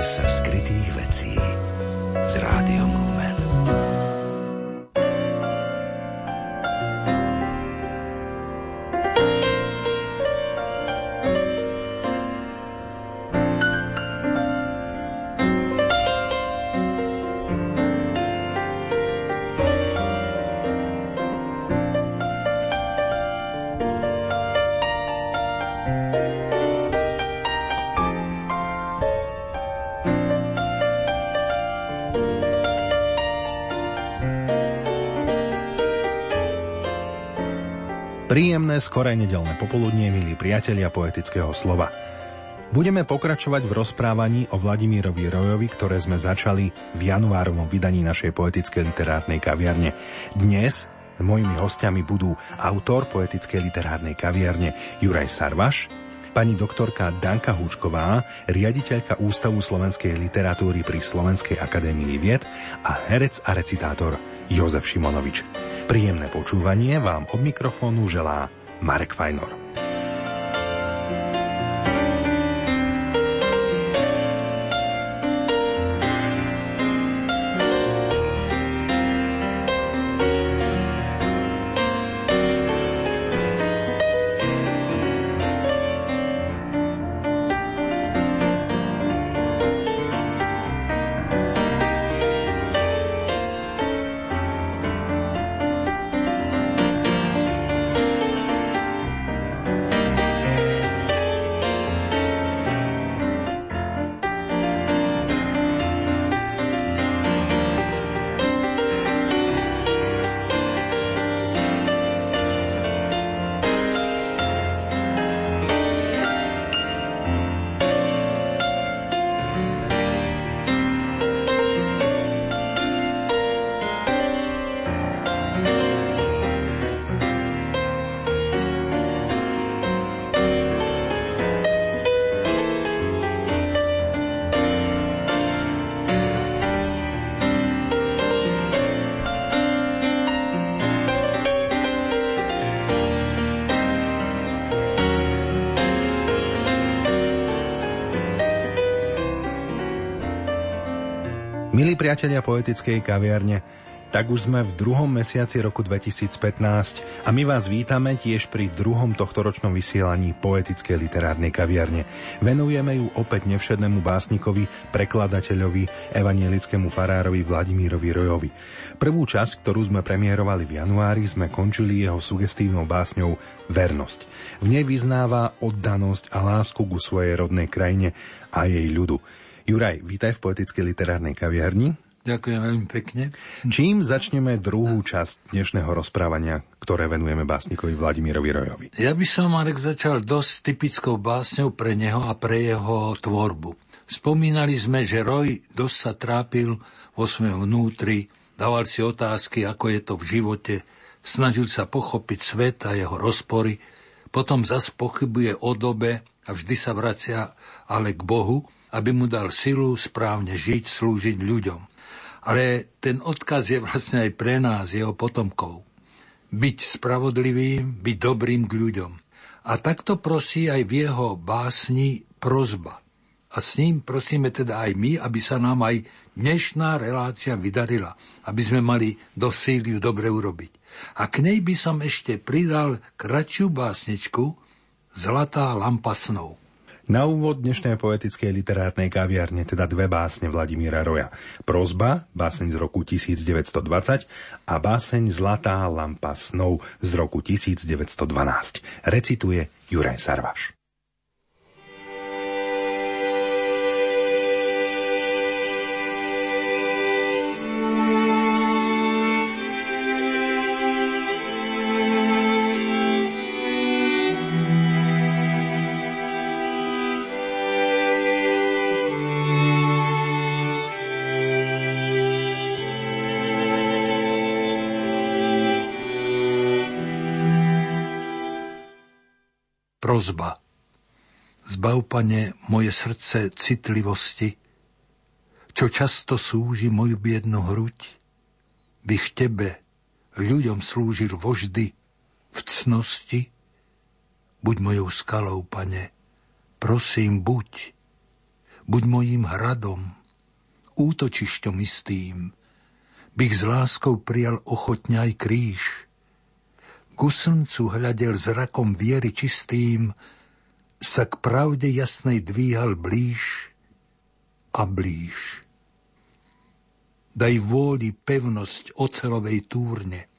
Sa skrytých vecí s rádiom Lumen. Príjemné skoré nedelné popoludnie, milí priatelia poetického slova. Budeme pokračovať v rozprávaní o Vladimírovi Rojovi, ktoré sme začali v januárovom vydaní našej poetickej literárnej kaviarne. Dnes mojimi hostiami budú autor poetickej literárnej kaviarne Juraj Sarvaš, pani doktorka Danka Húčková, riaditeľka Ústavu slovenskej literatúry pri Slovenskej akadémii vied a herec a recitátor Jozef Šimonovič. Príjemné počúvanie vám od mikrofónu želá Marek Fajnor. Priatelia poetickej kaviarne, tak už sme v druhom mesiaci roku 2015 a my vás vítame tiež pri druhom tohtoročnom vysielaní poetickej literárnej kaviarne. Venujeme ju opäť nevšednému básnikovi, prekladateľovi, evanielickému farárovi Vladimírovi Rojovi. Prvú časť, ktorú sme premiérovali v januári, sme končili jeho sugestívnou básňou Vernosť. V nej vyznáva oddanosť a lásku ku svojej rodnej krajine a jej ľudu. Juraj, vítaj v poetickej literárnej kaviarni. Ďakujem veľmi pekne. Čím začneme druhú časť dnešného rozprávania, ktoré venujeme básnikovi Vladimírovi Rojovi? Ja by som, Marek, začal dosť typickou básňou pre neho a pre jeho tvorbu. Spomínali sme, že Roj dosť sa trápil vo svojom vnútri, dával si otázky, ako je to v živote, snažil sa pochopiť svet a jeho rozpory, potom zas pochybuje o dobe a vždy sa vracia ale k Bohu, aby mu dal silu správne žiť, slúžiť ľuďom. Ale ten odkaz je vlastne aj pre nás, jeho potomkov. Byť spravodlivým, byť dobrým k ľuďom. A takto prosí aj v jeho básni prozba. A s ním prosíme teda aj my, aby sa nám aj dnešná relácia vydarila, aby sme mali do síly dobre urobiť. A k nej by som ešte pridal kratšiu básničku Zlatá lampa snov. Na úvod dnešnej poetickej literárnej kaviarne teda dve básne Vladimíra Roja. Prozba, báseň z roku 1920 a báseň Zlatá lampa snov z roku 1912. Recituje Juraj Sarvaš. Prozba. Zbav, pane, moje srdce citlivosti, čo často súži moju biednu hruď, bych tebe, ľuďom slúžil voždy v cnosti, buď mojou skalou, pane, prosím, buď. buď mojím hradom, útočišťom istým, bych s láskou prijal ochotne aj kríž. Ku slncu hľadel zrakom viery čistým, sa k pravde jasnej dvíhal blíž a blíž. Daj vôli pevnosť ocelovej túrne,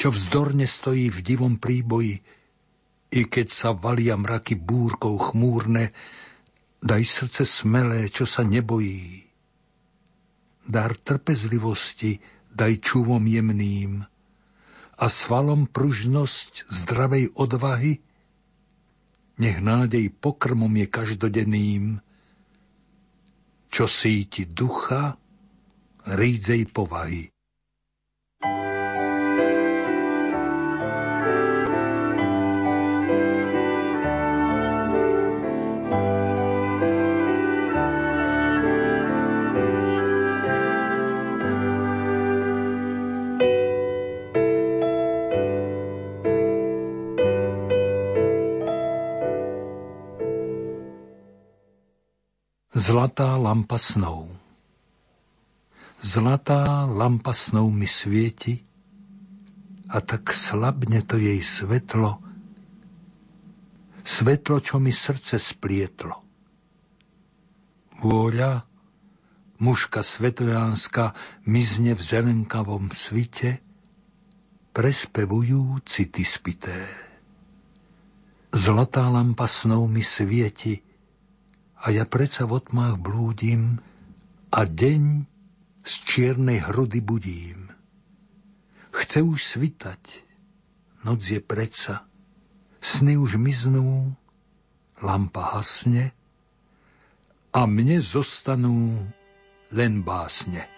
čo vzdorne stojí v divom príboji, i keď sa valia mraky búrkou chmúrne, daj srdce smelé, čo sa nebojí. Dar trpezlivosti daj čúvom jemným a svalom pružnosť zdravej odvahy, nech nádej pokrmom je každodenným, čo síti ducha, rídzej povahy. Zlatá lampa snov Zlatá lampa snov mi svieti a tak slabne to jej svetlo, svetlo, čo mi srdce splietlo. Vôľa, mužka svetojánska, mizne v zelenkavom svite, prespevujúci ty spité. Zlatá lampa snov mi svieti, a ja predsa v otmách blúdim a deň z čiernej hrudy budím. Chce už svitať, noc je predsa, sny už miznú, lampa hasne a mne zostanú len básne.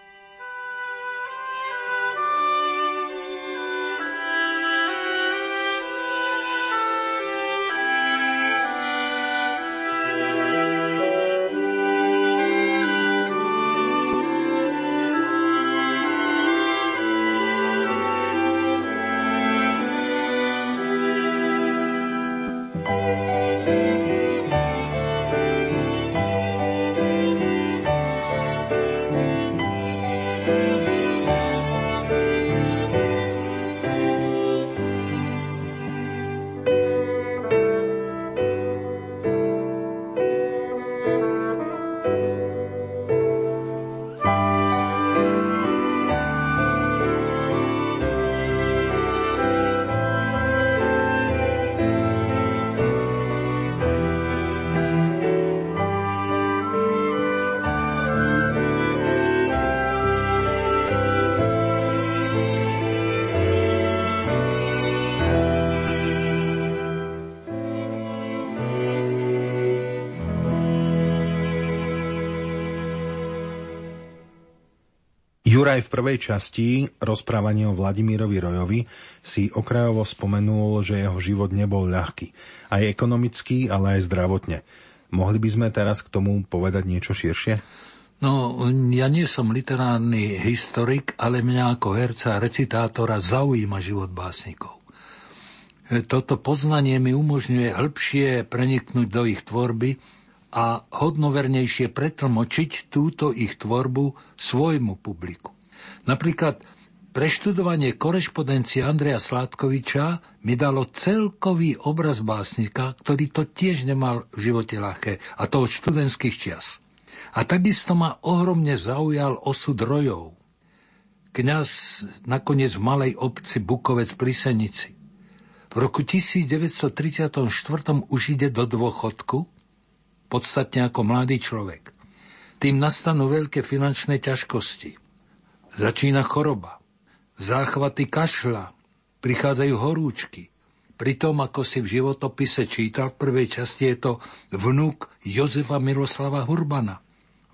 Juraj v prvej časti rozprávania o Vladimírovi Rojovi si okrajovo spomenul, že jeho život nebol ľahký. Aj ekonomický, ale aj zdravotne. Mohli by sme teraz k tomu povedať niečo širšie? No, ja nie som literárny historik, ale mňa ako herca a recitátora zaujíma život básnikov. Toto poznanie mi umožňuje hĺbšie preniknúť do ich tvorby a hodnovernejšie pretlmočiť túto ich tvorbu svojmu publiku. Napríklad preštudovanie korešpondencie Andreja Sládkoviča mi dalo celkový obraz básnika, ktorý to tiež nemal v živote ľahké, a to od študentských čias. A takisto ma ohromne zaujal osud rojov. Kňaz nakoniec v malej obci Bukovec pri Senici. V roku 1934 už ide do dôchodku podstatne ako mladý človek. Tým nastanú veľké finančné ťažkosti. Začína choroba, záchvaty kašľa, prichádzajú horúčky. Pri tom, ako si v životopise čítal, v prvej časti je to vnúk Jozefa Miroslava Hurbana.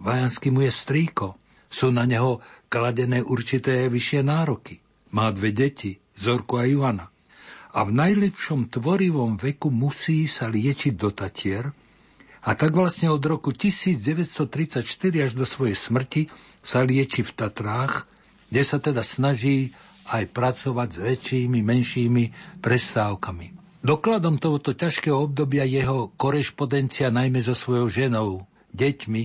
Vajanský mu je strýko. Sú na neho kladené určité vyššie nároky. Má dve deti, Zorku a Ivana. A v najlepšom tvorivom veku musí sa liečiť do Tatier, a tak vlastne od roku 1934 až do svojej smrti sa lieči v Tatrách, kde sa teda snaží aj pracovať s väčšími, menšími prestávkami. Dokladom tohoto ťažkého obdobia jeho korešpondencia najmä so svojou ženou, deťmi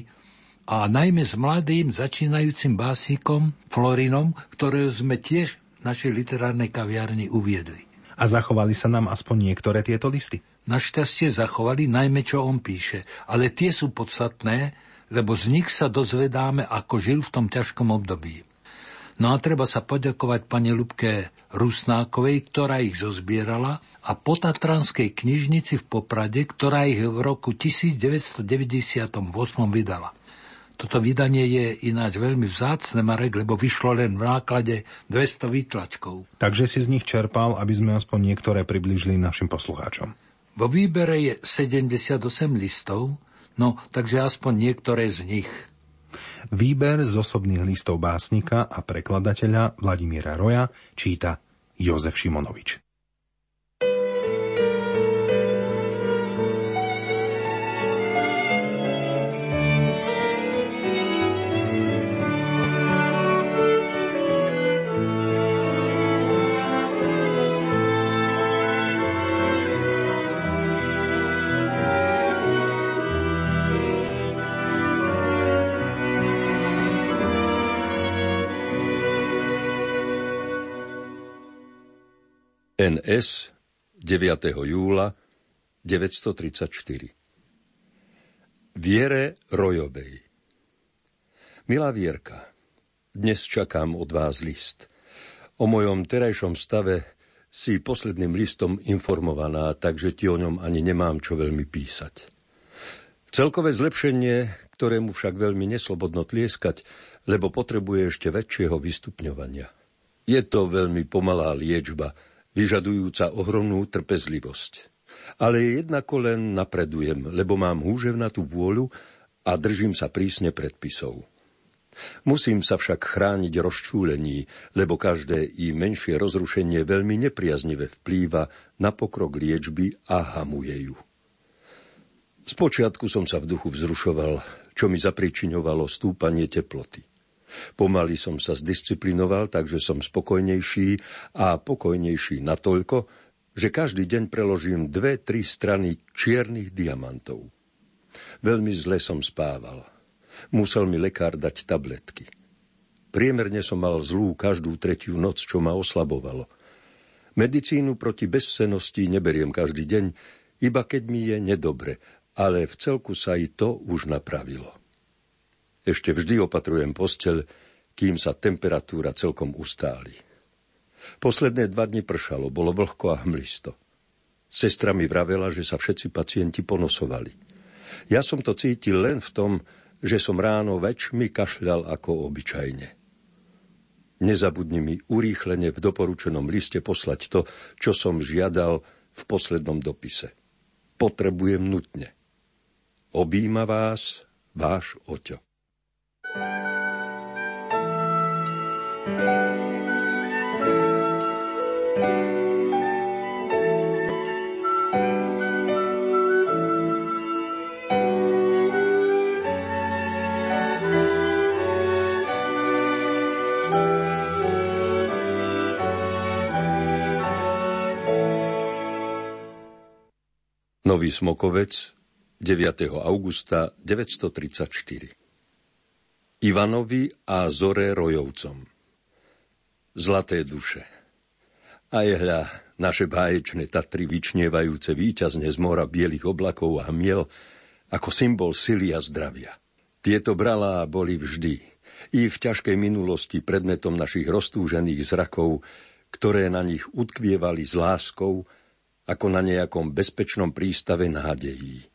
a najmä s mladým začínajúcim básnikom Florinom, ktorého sme tiež v našej literárnej kaviarni uviedli. A zachovali sa nám aspoň niektoré tieto listy? Našťastie zachovali najmä, čo on píše, ale tie sú podstatné, lebo z nich sa dozvedáme, ako žil v tom ťažkom období. No a treba sa poďakovať pani Lubke Rusnákovej, ktorá ich zozbierala a po Tatranskej knižnici v Poprade, ktorá ich v roku 1998 vydala. Toto vydanie je ináč veľmi vzácne, Marek, lebo vyšlo len v náklade 200 výtlačkov. Takže si z nich čerpal, aby sme aspoň niektoré približili našim poslucháčom. Vo výbere je 78 listov, no takže aspoň niektoré z nich Výber z osobných listov básnika a prekladateľa Vladimíra Roja číta Jozef Šimonovič. NS 9. júla 934 Viere Rojovej Milá Vierka, dnes čakám od vás list. O mojom terajšom stave si posledným listom informovaná, takže ti o ňom ani nemám čo veľmi písať. Celkové zlepšenie, ktorému však veľmi neslobodno tlieskať, lebo potrebuje ešte väčšieho vystupňovania. Je to veľmi pomalá liečba, vyžadujúca ohromnú trpezlivosť. Ale jednako len napredujem, lebo mám húževnatú vôľu a držím sa prísne predpisov. Musím sa však chrániť rozčúlení, lebo každé i menšie rozrušenie veľmi nepriaznive vplýva na pokrok liečby a hamuje ju. Spočiatku som sa v duchu vzrušoval, čo mi zapričiňovalo stúpanie teploty. Pomaly som sa zdisciplinoval, takže som spokojnejší a pokojnejší natoľko, že každý deň preložím dve, tri strany čiernych diamantov. Veľmi zle som spával. Musel mi lekár dať tabletky. Priemerne som mal zlú každú tretiu noc, čo ma oslabovalo. Medicínu proti bezsenosti neberiem každý deň, iba keď mi je nedobre, ale v celku sa i to už napravilo. Ešte vždy opatrujem posteľ, kým sa temperatúra celkom ustáli. Posledné dva dni pršalo, bolo vlhko a hmlisto. Sestra mi vravela, že sa všetci pacienti ponosovali. Ja som to cítil len v tom, že som ráno väčšmi kašľal ako obyčajne. Nezabudni mi urýchlene v doporučenom liste poslať to, čo som žiadal v poslednom dopise. Potrebujem nutne. Obíma vás váš oťo. Nový Smokovec 9. augusta 934 Ivanovi a Zore Rojovcom Zlaté duše A hľa naše báječné Tatry vyčnievajúce výťazne z mora bielých oblakov a miel ako symbol sily a zdravia. Tieto bralá boli vždy, i v ťažkej minulosti predmetom našich roztúžených zrakov, ktoré na nich utkvievali s láskou, ako na nejakom bezpečnom prístave nádejí.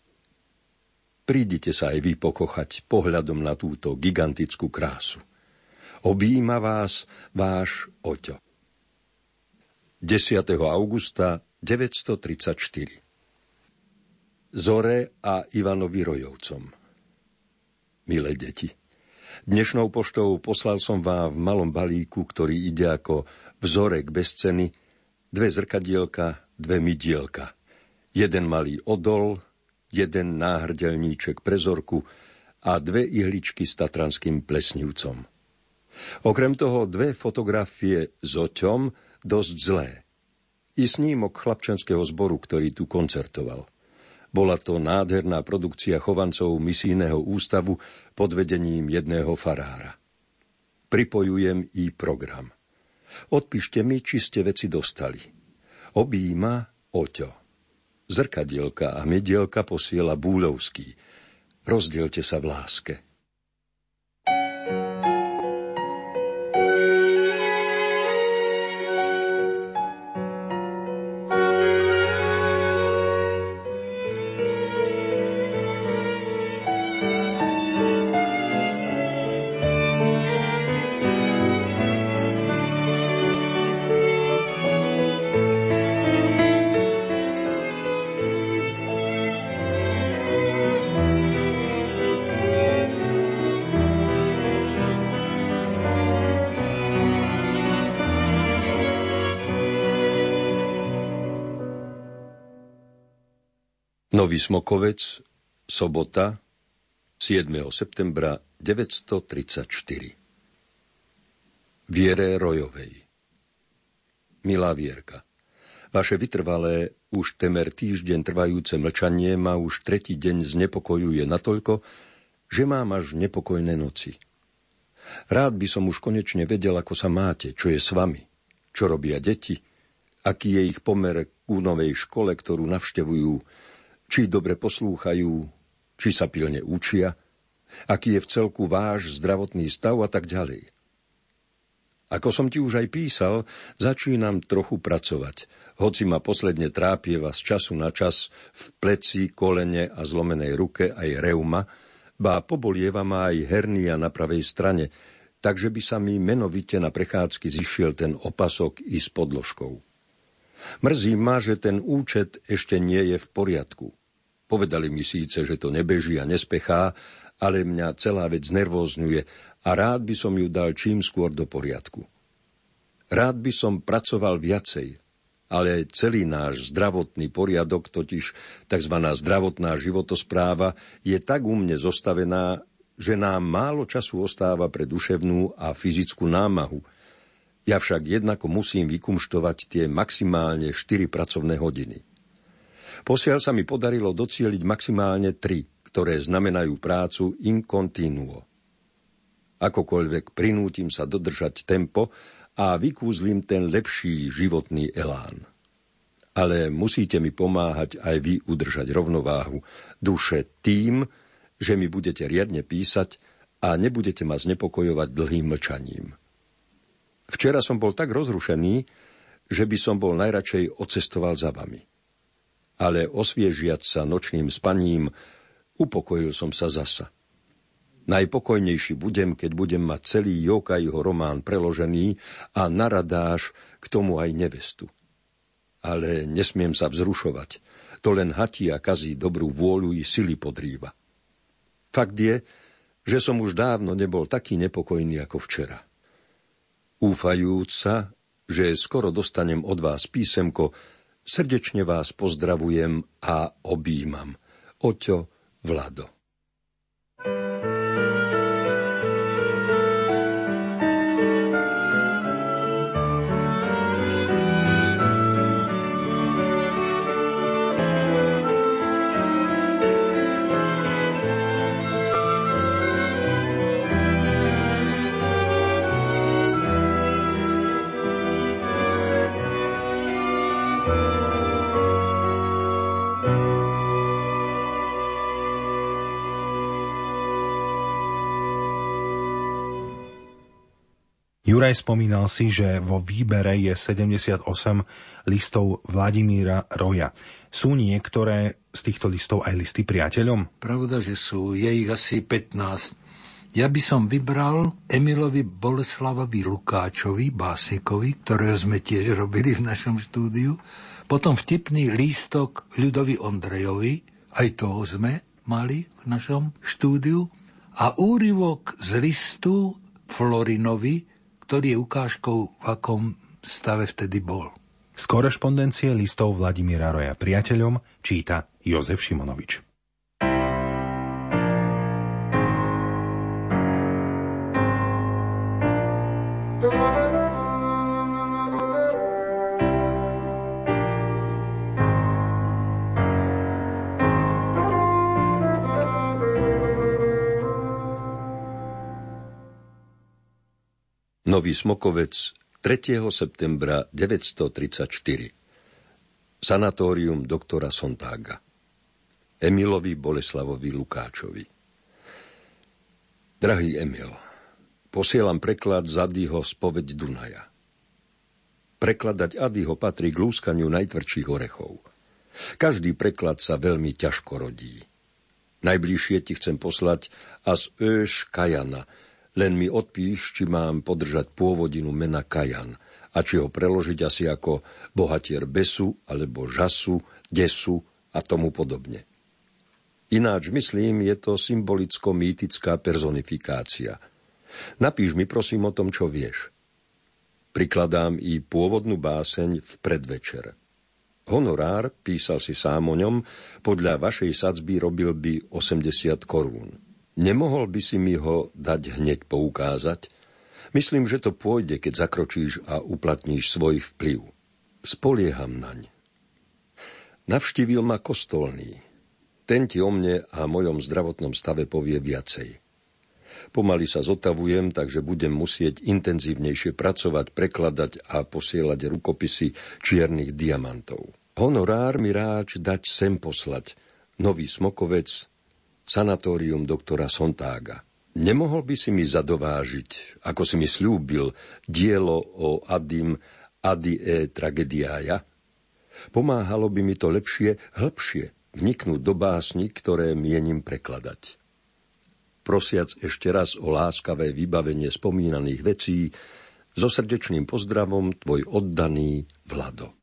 Prídite sa aj vy pokochať pohľadom na túto gigantickú krásu. Obíma vás váš oťo. 10. augusta 934 Zore a Ivanovi Rojovcom Milé deti, dnešnou poštou poslal som vám v malom balíku, ktorý ide ako vzorek bez ceny, dve zrkadielka, dve mydielka. Jeden malý odol, jeden náhrdelníček prezorku a dve ihličky s tatranským plesnivcom. Okrem toho dve fotografie s oťom dosť zlé. I snímok chlapčenského zboru, ktorý tu koncertoval. Bola to nádherná produkcia chovancov misijného ústavu pod vedením jedného farára. Pripojujem i program. Odpíšte mi, či ste veci dostali. Obíma Oťo. Zrkadielka a medielka posiela Búľovský. Rozdielte sa v láske. Nový sobota, 7. septembra 934. Viere Rojovej Milá Vierka, vaše vytrvalé, už temer týždeň trvajúce mlčanie ma už tretí deň znepokojuje natoľko, že mám až nepokojné noci. Rád by som už konečne vedel, ako sa máte, čo je s vami, čo robia deti, aký je ich pomer k novej škole, ktorú navštevujú, či dobre poslúchajú, či sa pilne učia, aký je v celku váš zdravotný stav a tak ďalej. Ako som ti už aj písal, začínam trochu pracovať, hoci ma posledne trápieva z času na čas v pleci, kolene a zlomenej ruke aj reuma, ba pobolieva ma aj hernia na pravej strane, takže by sa mi menovite na prechádzky zišiel ten opasok i s podložkou. Mrzí ma, že ten účet ešte nie je v poriadku. Povedali mi síce, že to nebeží a nespechá, ale mňa celá vec znervózňuje a rád by som ju dal čím skôr do poriadku. Rád by som pracoval viacej, ale celý náš zdravotný poriadok, totiž tzv. zdravotná životospráva, je tak u mne zostavená, že nám málo času ostáva pre duševnú a fyzickú námahu – ja však jednako musím vykumštovať tie maximálne 4 pracovné hodiny. Posiaľ sa mi podarilo docieliť maximálne 3, ktoré znamenajú prácu in continuo. Akokoľvek prinútim sa dodržať tempo a vykúzlim ten lepší životný elán. Ale musíte mi pomáhať aj vy udržať rovnováhu duše tým, že mi budete riadne písať a nebudete ma znepokojovať dlhým mlčaním. Včera som bol tak rozrušený, že by som bol najradšej odcestoval za vami. Ale osviežiať sa nočným spaním, upokojil som sa zasa. Najpokojnejší budem, keď budem mať celý Jokajho román preložený a naradáš k tomu aj nevestu. Ale nesmiem sa vzrušovať. To len hatí a kazí dobrú vôľu i sily podrýva. Fakt je, že som už dávno nebol taký nepokojný ako včera. Úfajúc že skoro dostanem od vás písemko, srdečne vás pozdravujem a objímam. Oťo Vlado. Juraj spomínal si, že vo výbere je 78 listov Vladimíra Roja. Sú niektoré z týchto listov aj listy priateľom? Pravda, že sú. Je ich asi 15. Ja by som vybral Emilovi Boleslavovi Lukáčovi, básnikovi, ktorého sme tiež robili v našom štúdiu, potom vtipný lístok Ľudovi Ondrejovi, aj toho sme mali v našom štúdiu, a úryvok z listu Florinovi, ktorý je ukážkou, v akom stave vtedy bol. Z korešpondencie listov Vladimíra Roja priateľom číta Jozef Šimonovič. Nový Smokovec 3. septembra 934 Sanatórium doktora Sontága Emilovi Boleslavovi Lukáčovi Drahý Emil, posielam preklad z Adyho spoveď Dunaja. Prekladať Adyho patrí k lúskaniu najtvrdších orechov. Každý preklad sa veľmi ťažko rodí. Najbližšie ti chcem poslať As Öš Kajana, len mi odpíš, či mám podržať pôvodinu mena Kajan a či ho preložiť asi ako bohatier Besu alebo Žasu, Desu a tomu podobne. Ináč myslím, je to symbolicko-mýtická personifikácia. Napíš mi prosím o tom, čo vieš. Prikladám i pôvodnú báseň v predvečer. Honorár, písal si sám o ňom, podľa vašej sadzby robil by 80 korún. Nemohol by si mi ho dať hneď poukázať? Myslím, že to pôjde, keď zakročíš a uplatníš svoj vplyv. Spolieham naň. Navštívil ma kostolný. Ten ti o mne a mojom zdravotnom stave povie viacej. Pomaly sa zotavujem, takže budem musieť intenzívnejšie pracovať, prekladať a posielať rukopisy čiernych diamantov. Honorár mi ráč dať sem poslať. Nový smokovec, sanatórium doktora Sontága. Nemohol by si mi zadovážiť, ako si mi slúbil, dielo o Adim Adi e tragediája? Pomáhalo by mi to lepšie, hĺbšie, vniknúť do básni, ktoré mienim prekladať. Prosiac ešte raz o láskavé vybavenie spomínaných vecí, so srdečným pozdravom tvoj oddaný Vlado.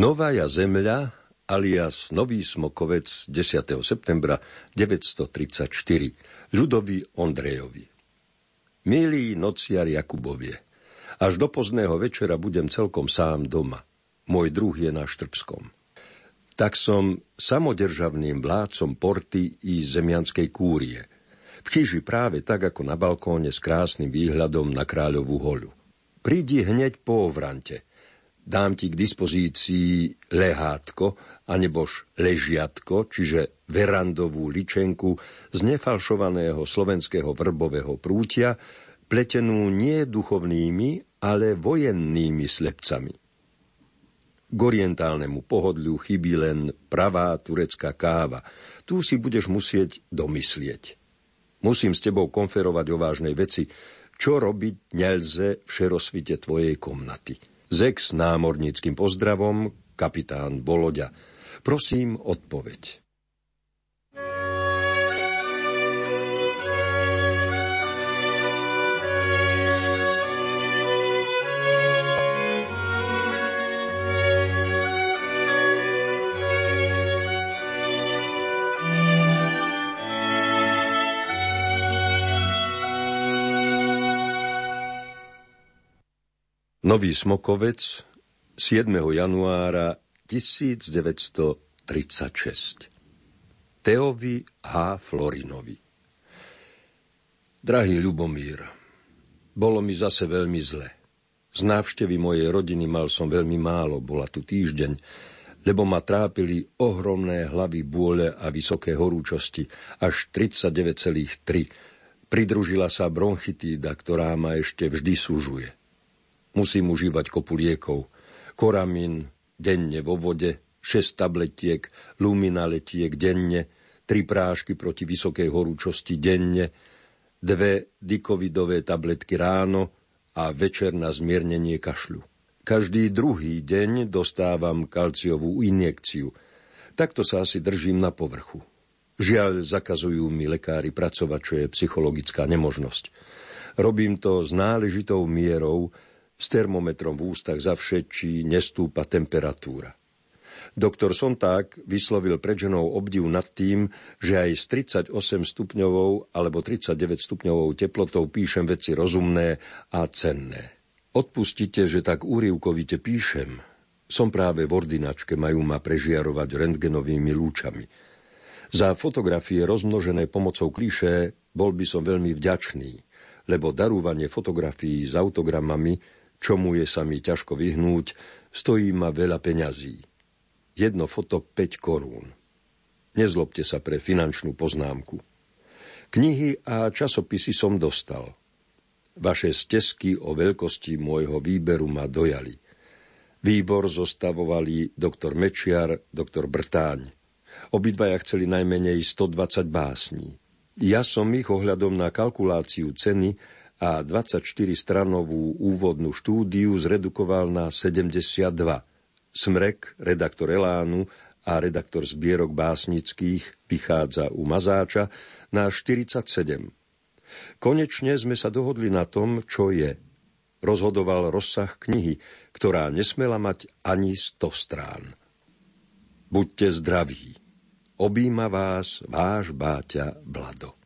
Novaja zemľa alias Nový Smokovec 10. septembra 934 ľudovi Ondrejovi. Milí nociar Jakubovie, až do pozného večera budem celkom sám doma. Môj druh je na Štrbskom. Tak som samodržavným vládcom porty i zemianskej kúrie. V chyži práve tak ako na balkóne s krásnym výhľadom na Kráľovú holu. Prídi hneď po ovrante – dám ti k dispozícii lehátko, anebož ležiatko, čiže verandovú ličenku z nefalšovaného slovenského vrbového prútia, pletenú nie duchovnými, ale vojennými slepcami. K orientálnemu pohodliu chybí len pravá turecká káva. Tu si budeš musieť domyslieť. Musím s tebou konferovať o vážnej veci, čo robiť nelze v šerosvite tvojej komnaty. Zex námorníckým pozdravom, kapitán Boloďa. Prosím, odpoveď. Nový Smokovec 7. januára 1936 Teovi H. Florinovi Drahý Ľubomír, bolo mi zase veľmi zle. Z návštevy mojej rodiny mal som veľmi málo, bola tu týždeň, lebo ma trápili ohromné hlavy bôle a vysoké horúčosti, až 39,3. Pridružila sa bronchitída, ktorá ma ešte vždy súžuje. Musím užívať kopu liekov. Koramín denne vo vode, 6 tabletiek, luminaletiek denne, 3 prášky proti vysokej horúčosti denne, dve dikovidové tabletky ráno a večer na zmiernenie kašľu. Každý druhý deň dostávam kalciovú injekciu. Takto sa asi držím na povrchu. Žiaľ, zakazujú mi lekári pracovať, čo je psychologická nemožnosť. Robím to s náležitou mierou, S termometrom v ústach zavšetčí nestúpa temperatúra. Doktor Sonták vyslovil pred ženou obdiv nad tým, že aj s 38 stupňovou alebo 39 stupňovou teplotou píšem veci rozumné a cenné. Odpustite, že tak úrivkovite píšem. Som práve v ordinačke, majú ma prežiarovať rentgenovými lúčami. Za fotografie rozmnožené pomocou klíše bol by som veľmi vďačný, lebo darúvanie fotografií s autogramami, čomu je sa mi ťažko vyhnúť, stojí ma veľa peňazí jedno foto 5 korún. Nezlobte sa pre finančnú poznámku. Knihy a časopisy som dostal. Vaše stesky o veľkosti môjho výberu ma dojali. Výbor zostavovali doktor Mečiar, doktor Brtáň. Obidvaja chceli najmenej 120 básní. Ja som ich ohľadom na kalkuláciu ceny a 24-stranovú úvodnú štúdiu zredukoval na 72 Smrek, redaktor Elánu a redaktor zbierok básnických vychádza u Mazáča na 47. Konečne sme sa dohodli na tom, čo je. Rozhodoval rozsah knihy, ktorá nesmela mať ani 100 strán. Buďte zdraví. Obíma vás váš báťa Blado.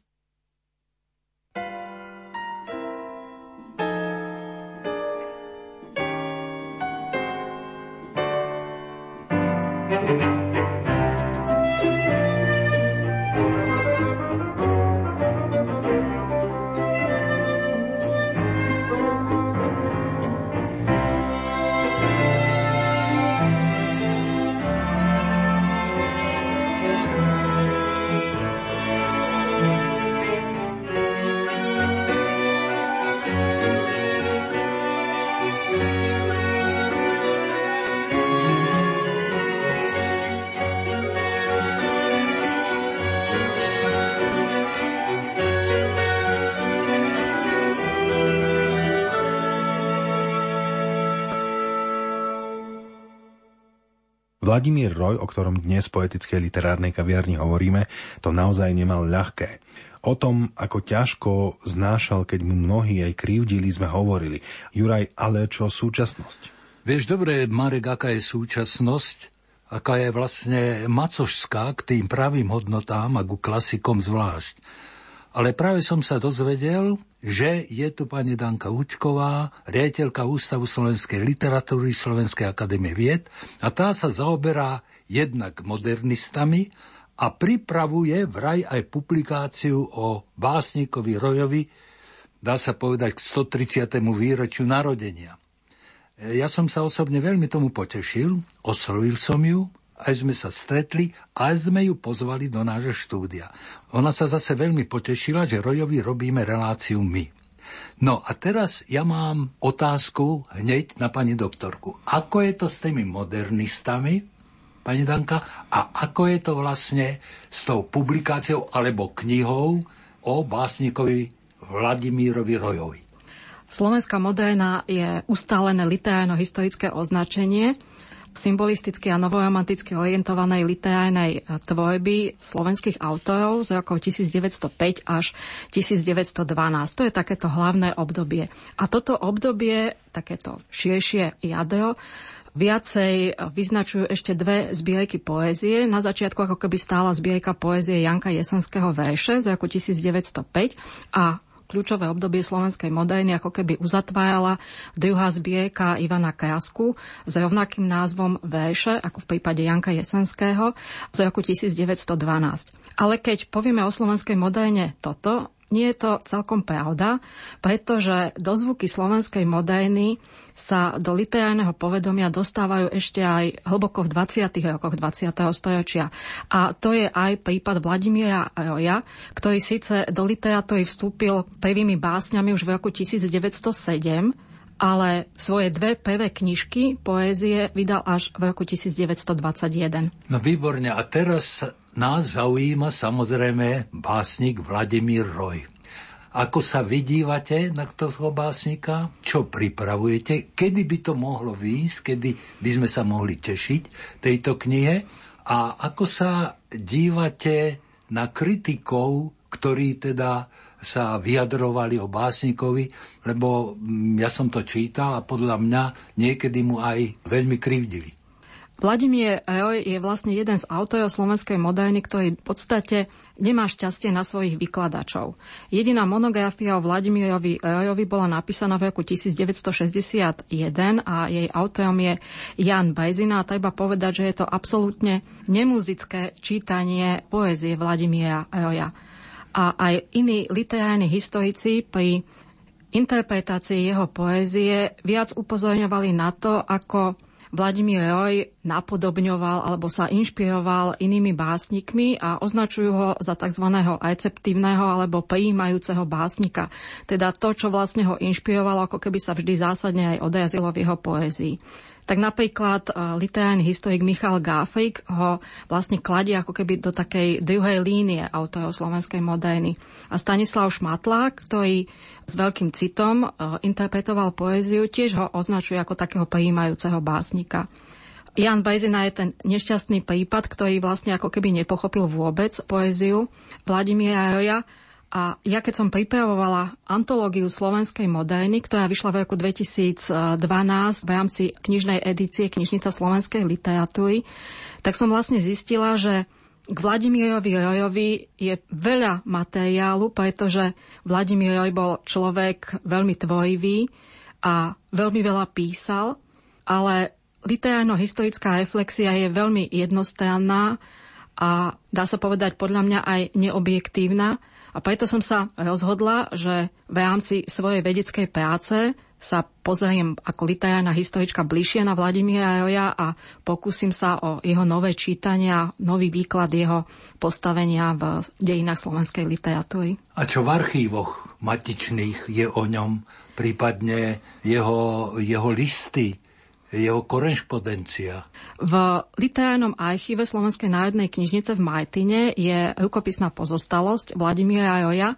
Vladimír Roj, o ktorom dnes v poetickej literárnej kaviarni hovoríme, to naozaj nemal ľahké. O tom, ako ťažko znášal, keď mu mnohí aj krivdili, sme hovorili. Juraj, ale čo súčasnosť? Vieš dobre, Marek, aká je súčasnosť, aká je vlastne macožská k tým pravým hodnotám a ku klasikom zvlášť. Ale práve som sa dozvedel, že je tu pani Danka Učková, riaditeľka Ústavu slovenskej literatúry Slovenskej akadémie vied a tá sa zaoberá jednak modernistami a pripravuje vraj aj publikáciu o básnikovi Rojovi, dá sa povedať k 130. výročiu narodenia. Ja som sa osobne veľmi tomu potešil, oslovil som ju aj sme sa stretli, aj sme ju pozvali do nášho štúdia. Ona sa zase veľmi potešila, že Rojovi robíme reláciu my. No a teraz ja mám otázku hneď na pani doktorku. Ako je to s tými modernistami, pani Danka, a ako je to vlastne s tou publikáciou alebo knihou o básnikovi Vladimírovi Rojovi? Slovenská moderna je ustálené literárno-historické označenie, symbolisticky a novoromanticky orientovanej literárnej tvorby slovenských autorov z rokov 1905 až 1912. To je takéto hlavné obdobie. A toto obdobie, takéto širšie jadro, viacej vyznačujú ešte dve zbierky poézie. Na začiatku ako keby stála zbierka poézie Janka Jesenského verše z roku 1905 a kľúčové obdobie slovenskej moderny ako keby uzatvárala druhá zbierka Ivana Krasku s rovnakým názvom Verše, ako v prípade Janka Jesenského z roku 1912. Ale keď povieme o slovenskej moderne toto, nie je to celkom pravda, pretože dozvuky slovenskej moderny sa do literárneho povedomia dostávajú ešte aj hlboko v 20. rokoch 20. storočia. A to je aj prípad Vladimíra Roja, ktorý síce do literatúry vstúpil prvými básňami už v roku 1907, ale svoje dve prvé knižky poézie vydal až v roku 1921. No výborne, a teraz nás zaujíma samozrejme básnik Vladimír Roj. Ako sa vydívate na toho básnika? Čo pripravujete? Kedy by to mohlo výjsť? Kedy by sme sa mohli tešiť tejto knihe? A ako sa dívate na kritikov, ktorí teda sa vyjadrovali o básnikovi, lebo mm, ja som to čítal a podľa mňa niekedy mu aj veľmi krivdili. Vladimír Ejoj je vlastne jeden z autorov slovenskej moderny, ktorý v podstate nemá šťastie na svojich vykladačov. Jediná monografia o Vladimírovi Ejojovi bola napísaná v roku 1961 a jej autorom je Jan Bajzina a treba povedať, že je to absolútne nemuzické čítanie poézie Vladimíra Ejoja. A aj iní literárni historici pri interpretácii jeho poézie viac upozorňovali na to, ako Vladimír Roj napodobňoval alebo sa inšpiroval inými básnikmi a označujú ho za tzv. receptívneho alebo prijímajúceho básnika. Teda to, čo vlastne ho inšpirovalo, ako keby sa vždy zásadne aj odrazilo v jeho poézii tak napríklad uh, literárny historik Michal Gáfrik ho vlastne kladie ako keby do takej druhej línie autorov slovenskej moderny. A Stanislav Šmatlák, ktorý s veľkým citom uh, interpretoval poéziu, tiež ho označuje ako takého prijímajúceho básnika. Jan Bajzina je ten nešťastný prípad, ktorý vlastne ako keby nepochopil vôbec poéziu Vladimíra Roja, a ja keď som pripravovala antológiu slovenskej moderny, ktorá vyšla v roku 2012 v rámci knižnej edície Knižnica slovenskej literatúry, tak som vlastne zistila, že k Vladimírovi Rojovi je veľa materiálu, pretože Vladimír Roj bol človek veľmi tvorivý a veľmi veľa písal, ale literárno-historická reflexia je veľmi jednostranná a dá sa povedať podľa mňa aj neobjektívna a preto som sa rozhodla, že v rámci svojej vedeckej práce sa pozriem ako literárna historička bližšie na Vladimíra Roja a pokúsim sa o jeho nové čítania, nový výklad jeho postavenia v dejinách slovenskej literatúry. A čo v archívoch matičných je o ňom, prípadne jeho, jeho listy, jeho korešpondencia. V literárnom archíve Slovenskej národnej knižnice v Martine je rukopisná pozostalosť Vladimíra Roja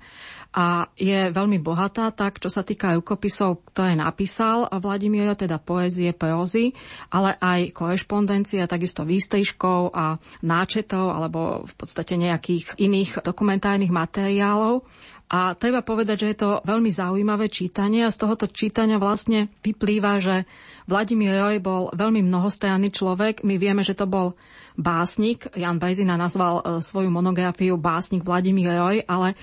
a je veľmi bohatá, tak čo sa týka rukopisov, ktoré napísal Vladimír, teda poézie, prózy, ale aj korešpondencie, takisto výstrižkov a náčetov alebo v podstate nejakých iných dokumentárnych materiálov. A treba povedať, že je to veľmi zaujímavé čítanie a z tohoto čítania vlastne vyplýva, že Vladimír Roj bol veľmi mnohostranný človek. My vieme, že to bol básnik. Jan Bajzina nazval e, svoju monografiu Básnik Vladimír Roj, ale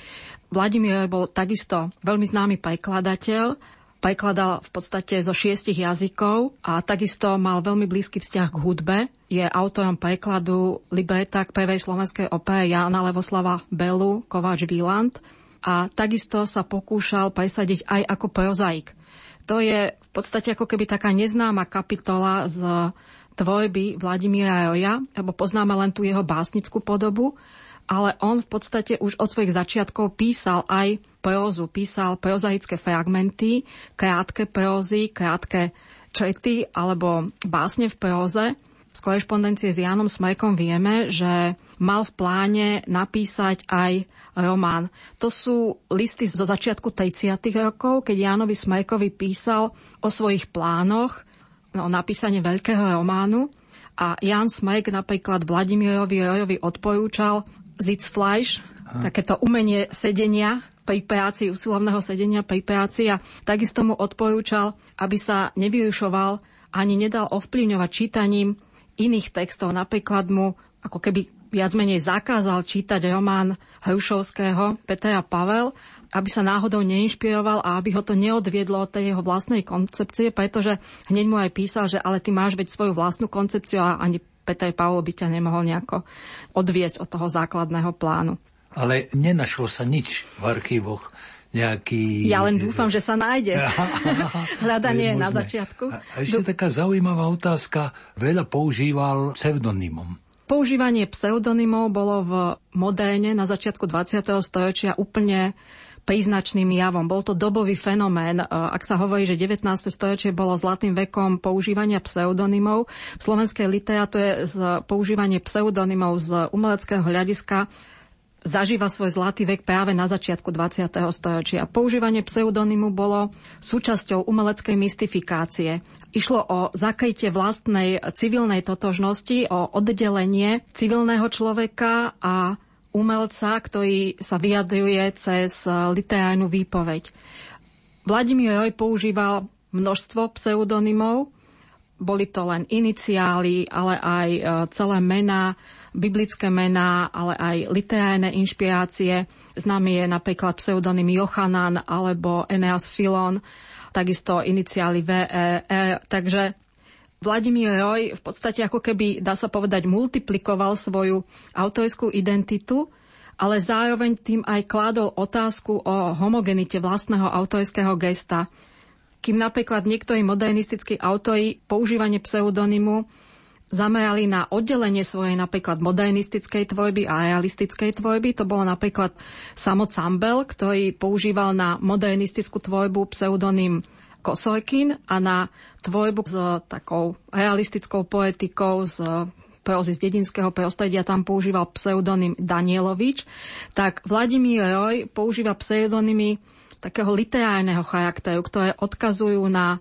Vladimír Roj bol takisto veľmi známy prekladateľ, prekladal v podstate zo šiestich jazykov a takisto mal veľmi blízky vzťah k hudbe. Je autorom prekladu libreta k prvej slovenskej opere Jana Levoslava Belu Kováč Wieland a takisto sa pokúšal presadiť aj ako prozaik. To je v podstate ako keby taká neznáma kapitola z tvorby Vladimíra Roja, lebo poznáme len tú jeho básnickú podobu, ale on v podstate už od svojich začiatkov písal aj prózu, písal prozaické fragmenty, krátke prózy, krátke čety alebo básne v próze z korešpondencie s Jánom Smajkom vieme, že mal v pláne napísať aj román. To sú listy zo začiatku 30. rokov, keď Jánovi Smajkovi písal o svojich plánoch o napísanie veľkého románu a Jan Smajk napríklad Vladimirovi Rojovi odporúčal Sitzfleisch, takéto umenie sedenia pri práci, usilovného sedenia pri práci a takisto mu odporúčal, aby sa nevyrušoval ani nedal ovplyvňovať čítaním iných textov. Napríklad mu ako keby viac menej zakázal čítať román Hrušovského Petra Pavel, aby sa náhodou neinšpiroval a aby ho to neodviedlo od tej jeho vlastnej koncepcie, pretože hneď mu aj písal, že ale ty máš veď svoju vlastnú koncepciu a ani Peter Pavel by ťa nemohol nejako odviesť od toho základného plánu. Ale nenašlo sa nič v archívoch nejaký... Ja len dúfam, že sa nájde. Hľadanie na začiatku. A ešte taká zaujímavá otázka. Veľa používal pseudonymom. Používanie pseudonymov bolo v modéne na začiatku 20. storočia úplne príznačným javom. Bol to dobový fenomén. Ak sa hovorí, že 19. storočie bolo zlatým vekom používania pseudonymov, v slovenskej literatúre používanie pseudonymov z umeleckého hľadiska zažíva svoj zlatý vek práve na začiatku 20. storočia. Používanie pseudonymu bolo súčasťou umeleckej mystifikácie. Išlo o zakrytie vlastnej civilnej totožnosti, o oddelenie civilného človeka a umelca, ktorý sa vyjadruje cez literárnu výpoveď. Vladimír Roj používal množstvo pseudonymov, boli to len iniciály, ale aj celé mená, biblické mená, ale aj literárne inšpirácie. Známy je napríklad pseudonym Jochanan alebo Eneas Filon, takisto iniciály VE, e, takže Vladimír Roy v podstate ako keby, dá sa povedať, multiplikoval svoju autorskú identitu, ale zároveň tým aj kládol otázku o homogenite vlastného autorského gesta. Kým napríklad niektorí modernistickí autori používanie pseudonymu zamerali na oddelenie svojej napríklad modernistickej tvorby a realistickej tvorby. To bolo napríklad Samo Campbell, ktorý používal na modernistickú tvorbu pseudonym Kosorkin a na tvorbu s takou realistickou poetikou, s prózy z dedinského prostredia tam používal pseudonym Danielovič, tak Vladimír Roy používa pseudonymy takého literárneho charakteru, ktoré odkazujú na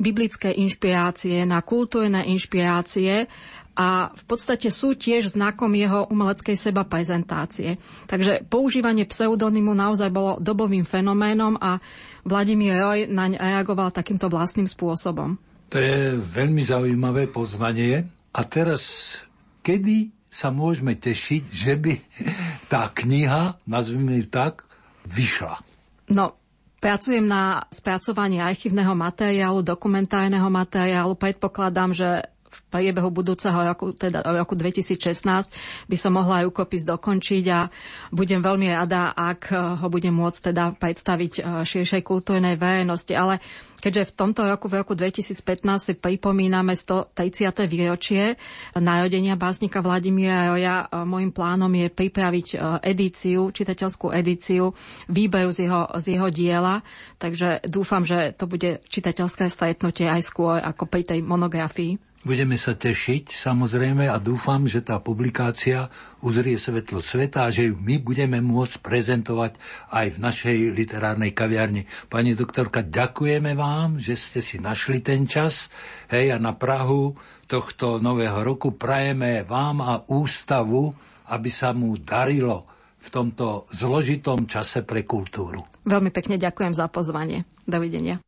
biblické inšpirácie, na kultúrne inšpirácie a v podstate sú tiež znakom jeho umeleckej seba prezentácie. Takže používanie pseudonymu naozaj bolo dobovým fenoménom a Vladimír Roy naň reagoval takýmto vlastným spôsobom. To je veľmi zaujímavé poznanie. A teraz, kedy sa môžeme tešiť, že by tá kniha, nazvime ju tak, vyšla? No, Pracujem na spracovaní archívneho materiálu, dokumentárneho materiálu. Predpokladám, že v priebehu budúceho roku, teda roku 2016, by som mohla rukopis dokončiť a budem veľmi rada, ak ho budem môcť teda predstaviť e, širšej kultúrnej verejnosti. Ale keďže v tomto roku, v roku 2015 si pripomíname 130. výročie narodenia básnika Vladimíra Roja, môjim plánom je pripraviť edíciu, čitateľskú edíciu výberu z jeho, z jeho diela, takže dúfam, že to bude čitateľské stretnutie aj skôr ako pri tej monografii. Budeme sa tešiť samozrejme a dúfam, že tá publikácia uzrie svetlo sveta a že ju my budeme môcť prezentovať aj v našej literárnej kaviarni. Pani doktorka, ďakujeme vám, že ste si našli ten čas. Hej, a na Prahu tohto nového roku prajeme vám a ústavu, aby sa mu darilo v tomto zložitom čase pre kultúru. Veľmi pekne ďakujem za pozvanie. Dovidenia.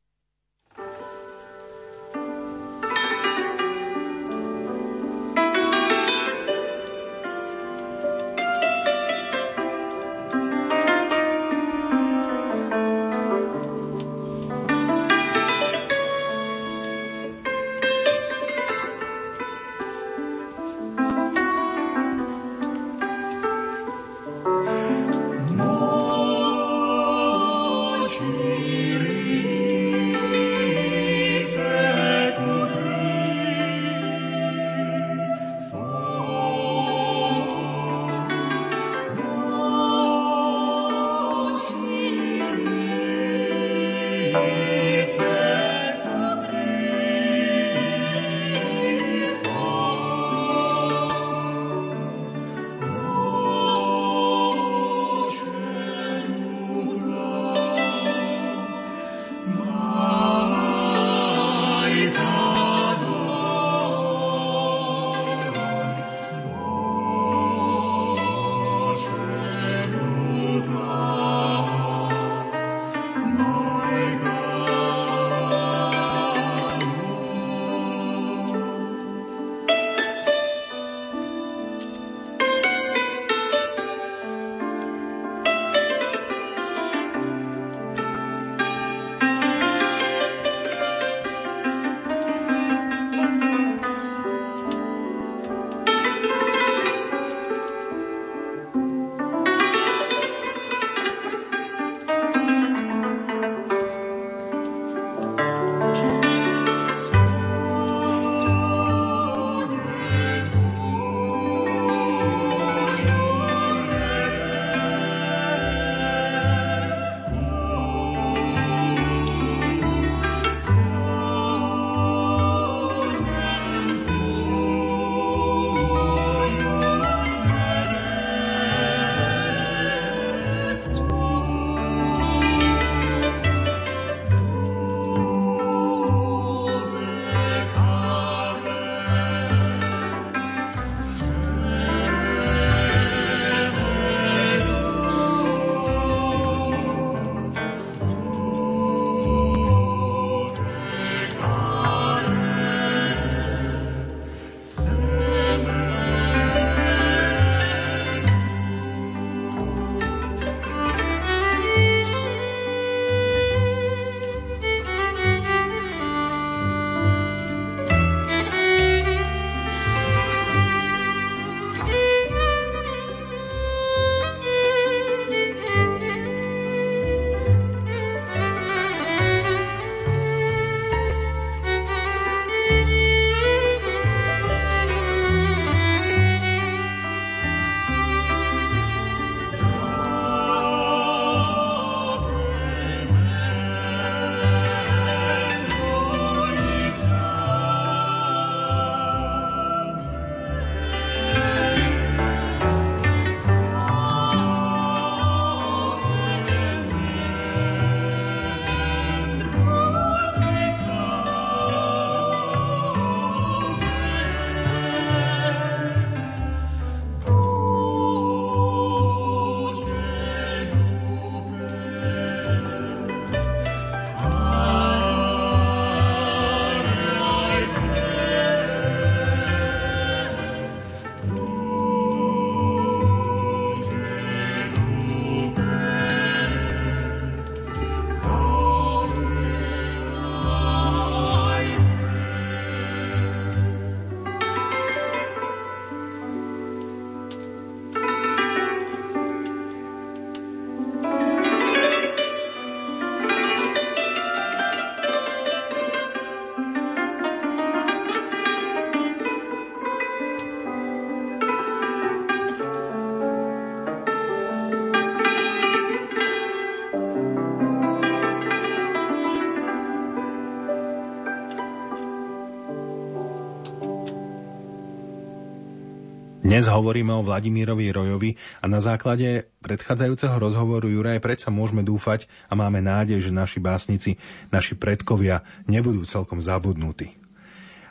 Dnes hovoríme o Vladimírovi Rojovi a na základe predchádzajúceho rozhovoru Juraj predsa môžeme dúfať a máme nádej, že naši básnici, naši predkovia nebudú celkom zabudnutí.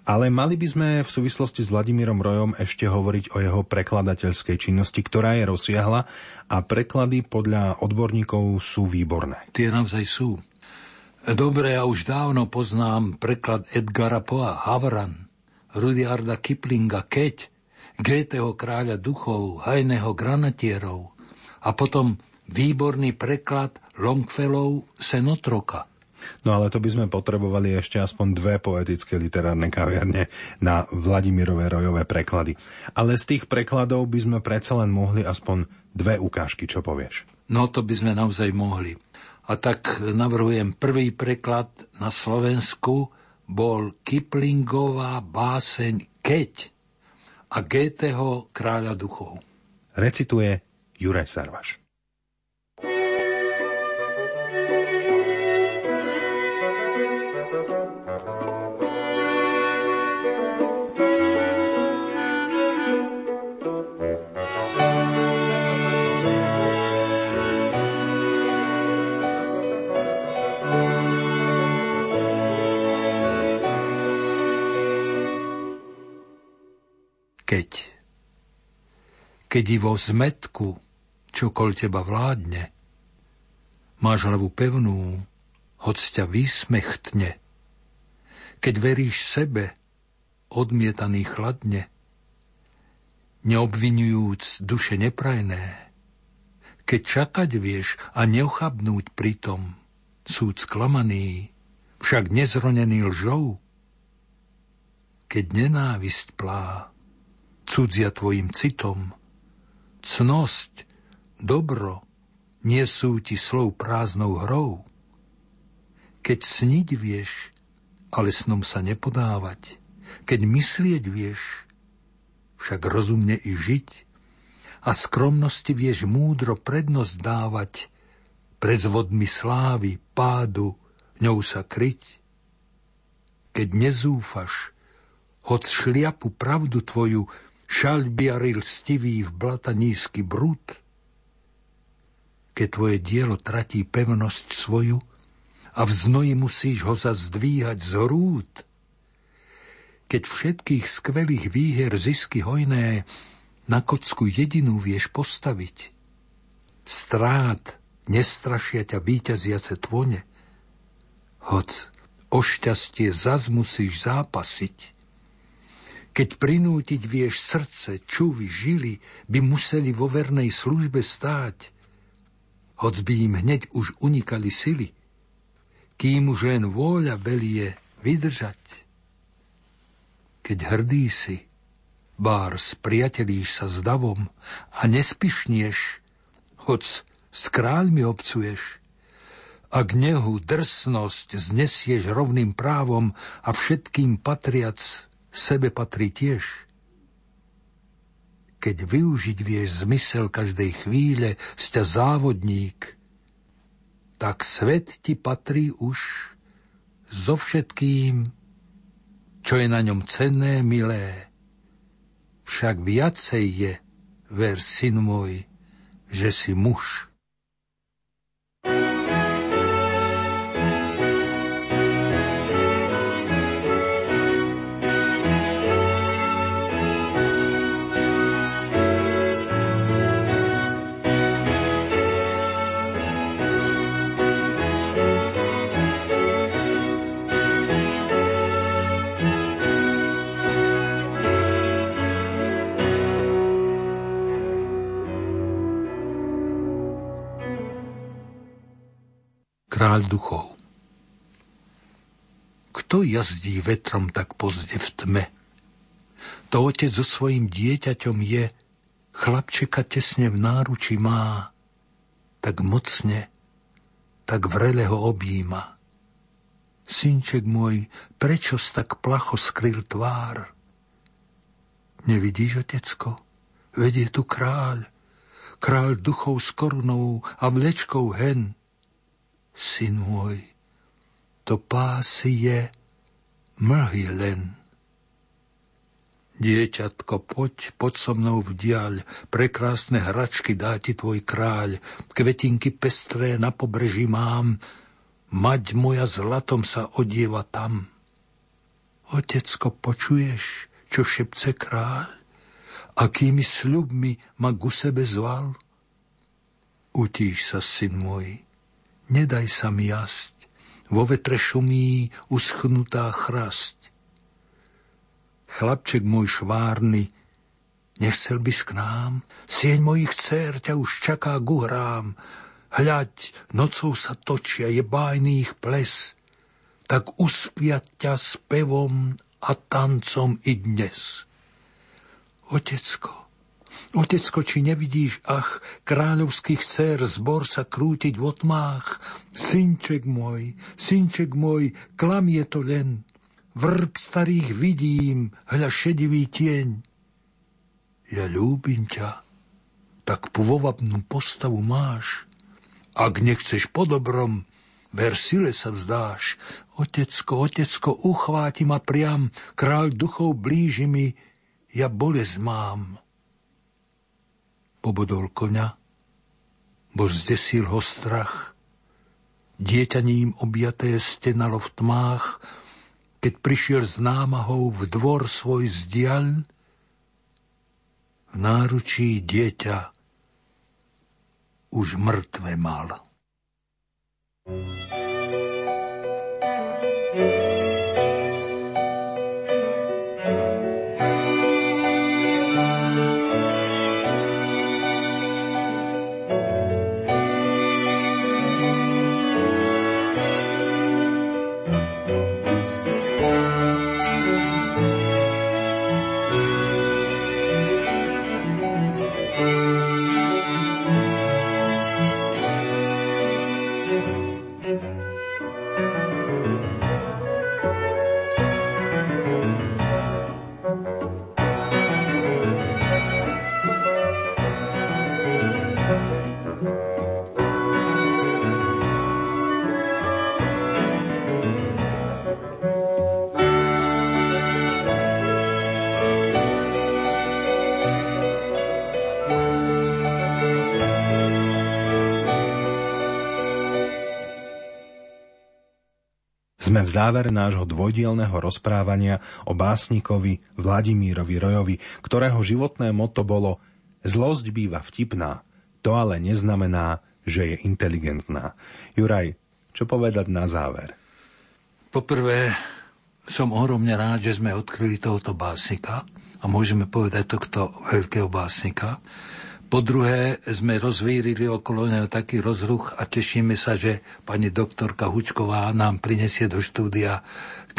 Ale mali by sme v súvislosti s Vladimírom Rojom ešte hovoriť o jeho prekladateľskej činnosti, ktorá je rozsiahla a preklady podľa odborníkov sú výborné. Tie naozaj sú. Dobre, ja už dávno poznám preklad Edgara Poa, Havran, Rudyarda Kiplinga, Keď, Goetheho kráľa duchov, Hajného granatierov a potom výborný preklad Longfellov Senotroka. No ale to by sme potrebovali ešte aspoň dve poetické literárne kaviarne na Vladimirové rojové preklady. Ale z tých prekladov by sme predsa len mohli aspoň dve ukážky, čo povieš? No to by sme naozaj mohli. A tak navrhujem prvý preklad na Slovensku bol Kiplingová báseň Keď a Goetheho kráľa duchov. Recituje Juraj Sarvaš. Keď i vo zmetku, čokoľ teba vládne, máš hlavu pevnú, hoď ťa vysmechtne. Keď veríš sebe, odmietaný chladne, neobvinujúc duše neprajné, keď čakať vieš a neochabnúť pritom, súd sklamaný, však nezronený lžou, keď nenávisť plá, cudzia tvojim citom. Cnosť, dobro, nie sú ti slov prázdnou hrou. Keď sniť vieš, ale snom sa nepodávať, keď myslieť vieš, však rozumne i žiť, a skromnosti vieš múdro prednosť dávať, pred zvodmi slávy, pádu, ňou sa kryť. Keď nezúfaš, hoď šliapu pravdu tvoju šalbiari lstivý v blata nízky brud, keď tvoje dielo tratí pevnosť svoju a v znoji musíš ho zazdvíhať z hrúd, keď všetkých skvelých výher zisky hojné na kocku jedinú vieš postaviť. Strát nestrašia ťa víťaziace tvone, hoc o šťastie zaz musíš zápasiť keď prinútiť vieš srdce, čuvy, žily, by museli vo vernej službe stáť, hoc by im hneď už unikali sily, kým už len vôľa velie vydržať. Keď hrdý si, bár spriatelíš sa s davom a nespišnieš, hoc s kráľmi obcuješ, a k nehu drsnosť znesieš rovným právom a všetkým patriac sebe patrí tiež. Keď využiť vieš zmysel každej chvíle, ste závodník, tak svet ti patrí už so všetkým, čo je na ňom cenné, milé. Však viacej je, ver, syn môj, že si muž. Kráľ duchov. Kto jazdí vetrom tak pozde v tme? To otec so svojim dieťaťom je, chlapčeka tesne v náruči má, tak mocne, tak vrele ho objíma. Synček môj, prečo tak placho skryl tvár? Nevidíš, otecko? Vedie tu kráľ, kráľ duchov s korunou a vlečkou hen, syn môj, to pásy je mlhy len. Dieťatko, poď, poď so mnou v diaľ, prekrásne hračky dá ti tvoj kráľ, kvetinky pestré na pobreží mám, mať moja zlatom sa odieva tam. Otecko, počuješ, čo šepce kráľ? Akými sľubmi ma ku sebe zval? Utíš sa, syn môj, nedaj sa mi jasť, vo vetre šumí uschnutá chrasť Chlapček môj švárny, nechcel by k nám? Sieň mojich dcer ťa už čaká guhrám. Hľaď, nocou sa točia, je bájný ich ples. Tak uspiať ťa spevom a tancom i dnes. Otecko, Otecko, či nevidíš, ach, kráľovských dcer zbor sa krútiť v otmách? Synček môj, synček môj, klam je to len, vrb starých vidím, hľa šedivý tieň. Ja ľúbim ťa, tak povovabnú postavu máš. Ak nechceš po dobrom, ver sile sa vzdáš. Otecko, otecko, uchváti ma priam, kráľ duchov blíži mi, ja bolesť mám. Pobodol koňa, bo zdesil ho strach. Dieťa objaté stenalo v tmách, keď prišiel s námahou v dvor svoj zdiaľ, v náručí dieťa už mŕtve mal. thank you Sme v závere nášho dvojdielného rozprávania o básnikovi Vladimírovi Rojovi, ktorého životné moto bolo Zlosť býva vtipná, to ale neznamená, že je inteligentná. Juraj, čo povedať na záver? Poprvé, som ohromne rád, že sme odkryli tohoto básnika a môžeme povedať tohto veľkého básnika, po druhé, sme rozvírili okolo neho taký rozruch a tešíme sa, že pani doktorka Hučková nám prinesie do štúdia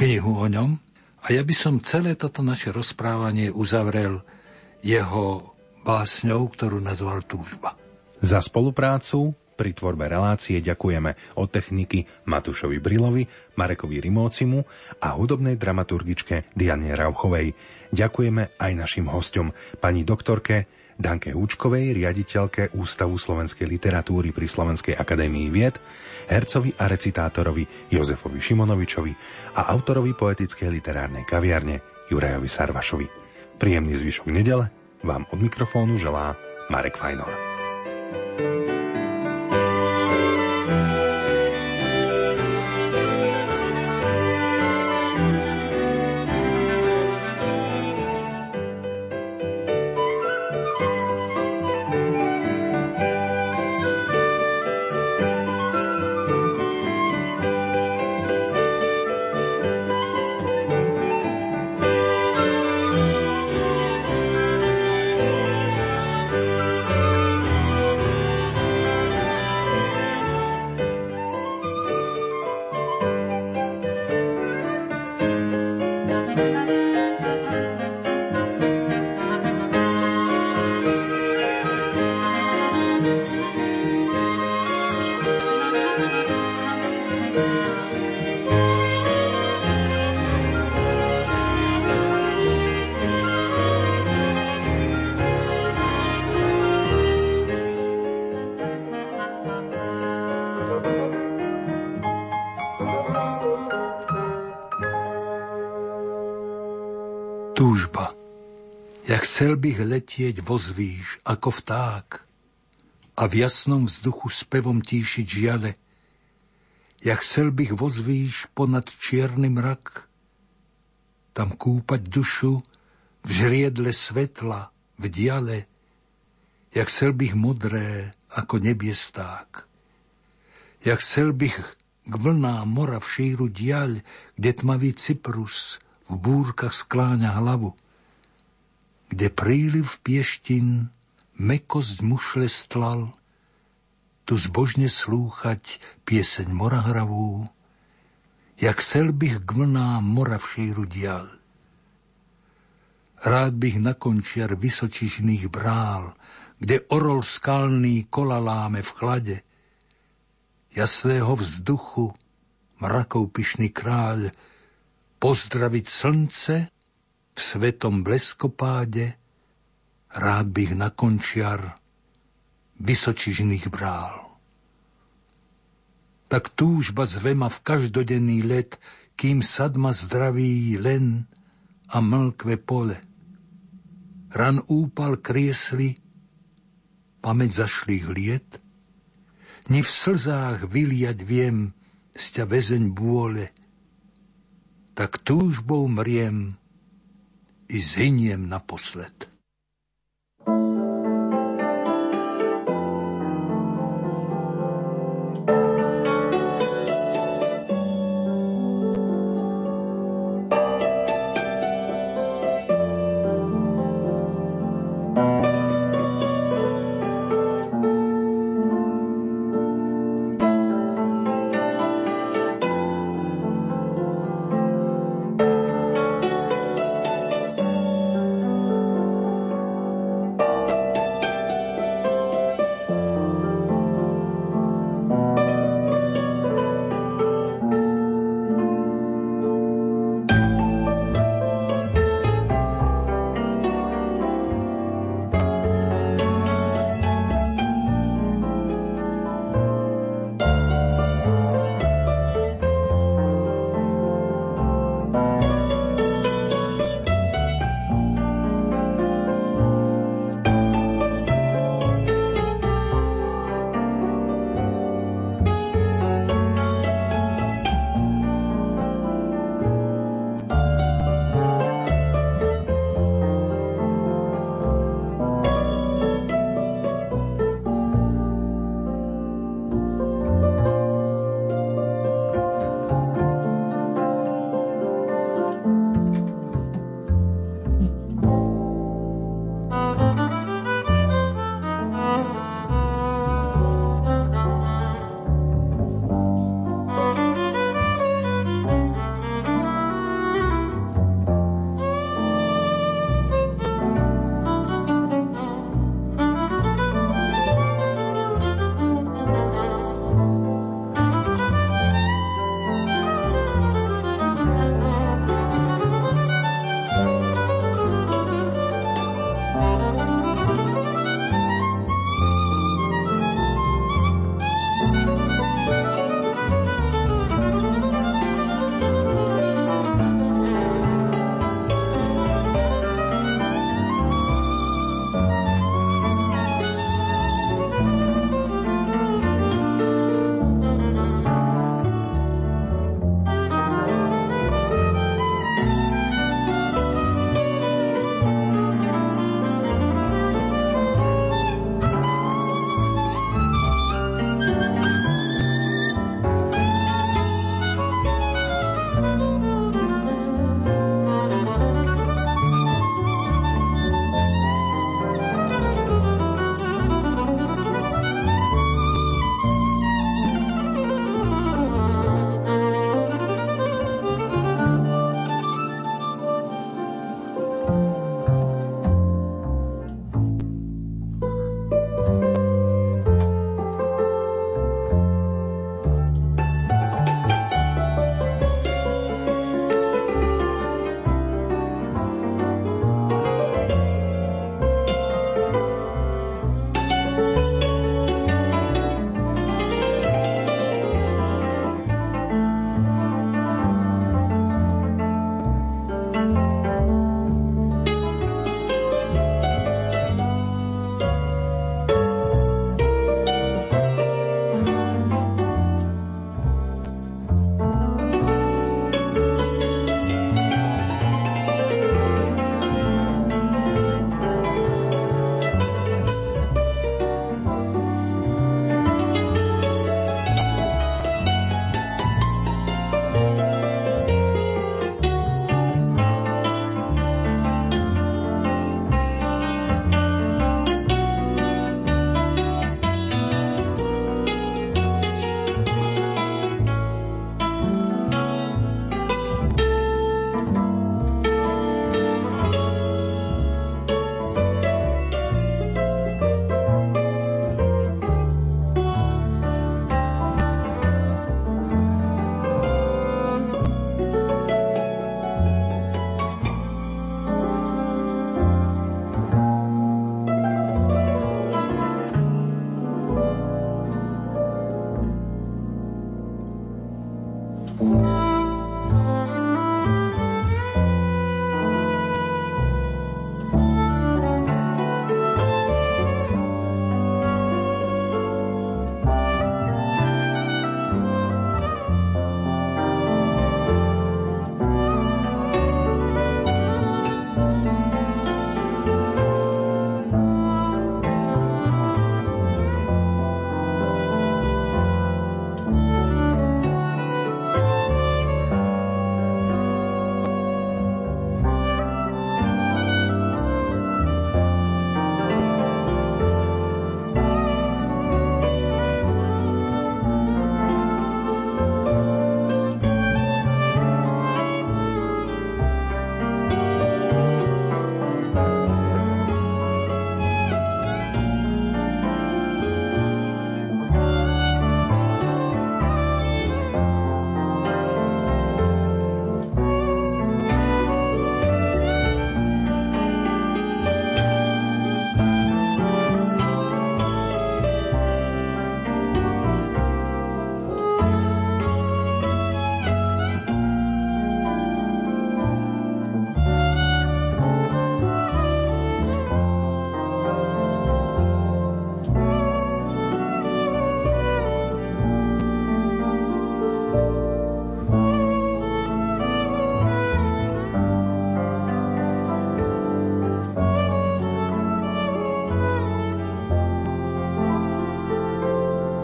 knihu o ňom. A ja by som celé toto naše rozprávanie uzavrel jeho básňou, ktorú nazval Túžba. Za spoluprácu pri tvorbe relácie ďakujeme od techniky Matúšovi Brilovi, Marekovi Rimócimu a hudobnej dramaturgičke Diane Rauchovej. Ďakujeme aj našim hostom, pani doktorke Danke Húčkovej, riaditeľke Ústavu slovenskej literatúry pri Slovenskej akadémii vied, hercovi a recitátorovi Jozefovi Šimonovičovi a autorovi poetickej literárnej kaviarne Jurajovi Sarvašovi. Príjemný zvyšok nedele vám od mikrofónu želá Marek Fajnor. Bych letieť vozvíš ako vták a v jasnom vzduchu spevom tíšiť žiale. Jak chcel bych vozvíš ponad čierny mrak, tam kúpať dušu v žriedle svetla, v diale, jak chcel bych modré ako nebies vták. Jak chcel bych k vlnám mora v šíru diaľ, kde tmavý cyprus v búrkach skláňa hlavu kde príliv pieštin mekosť mušle stlal, tu zbožne slúchať pieseň mora hravú, jak chcel bych k vlnám šíru dial. Rád bych na končiar vysočižných brál, kde orol skalný kola láme v chlade, jasného vzduchu mrakov pyšný kráľ, pozdraviť slnce v svetom bleskopáde rád bych na končiar vysočižných brál. Tak túžba zvema v každodenný let, kým sadma zdraví len a mlkve pole. Ran úpal kriesli, pamäť zašlých liet, ni v slzách vyliať viem, sťa väzeň bôle, tak túžbou mriem, i zhyniem naposled.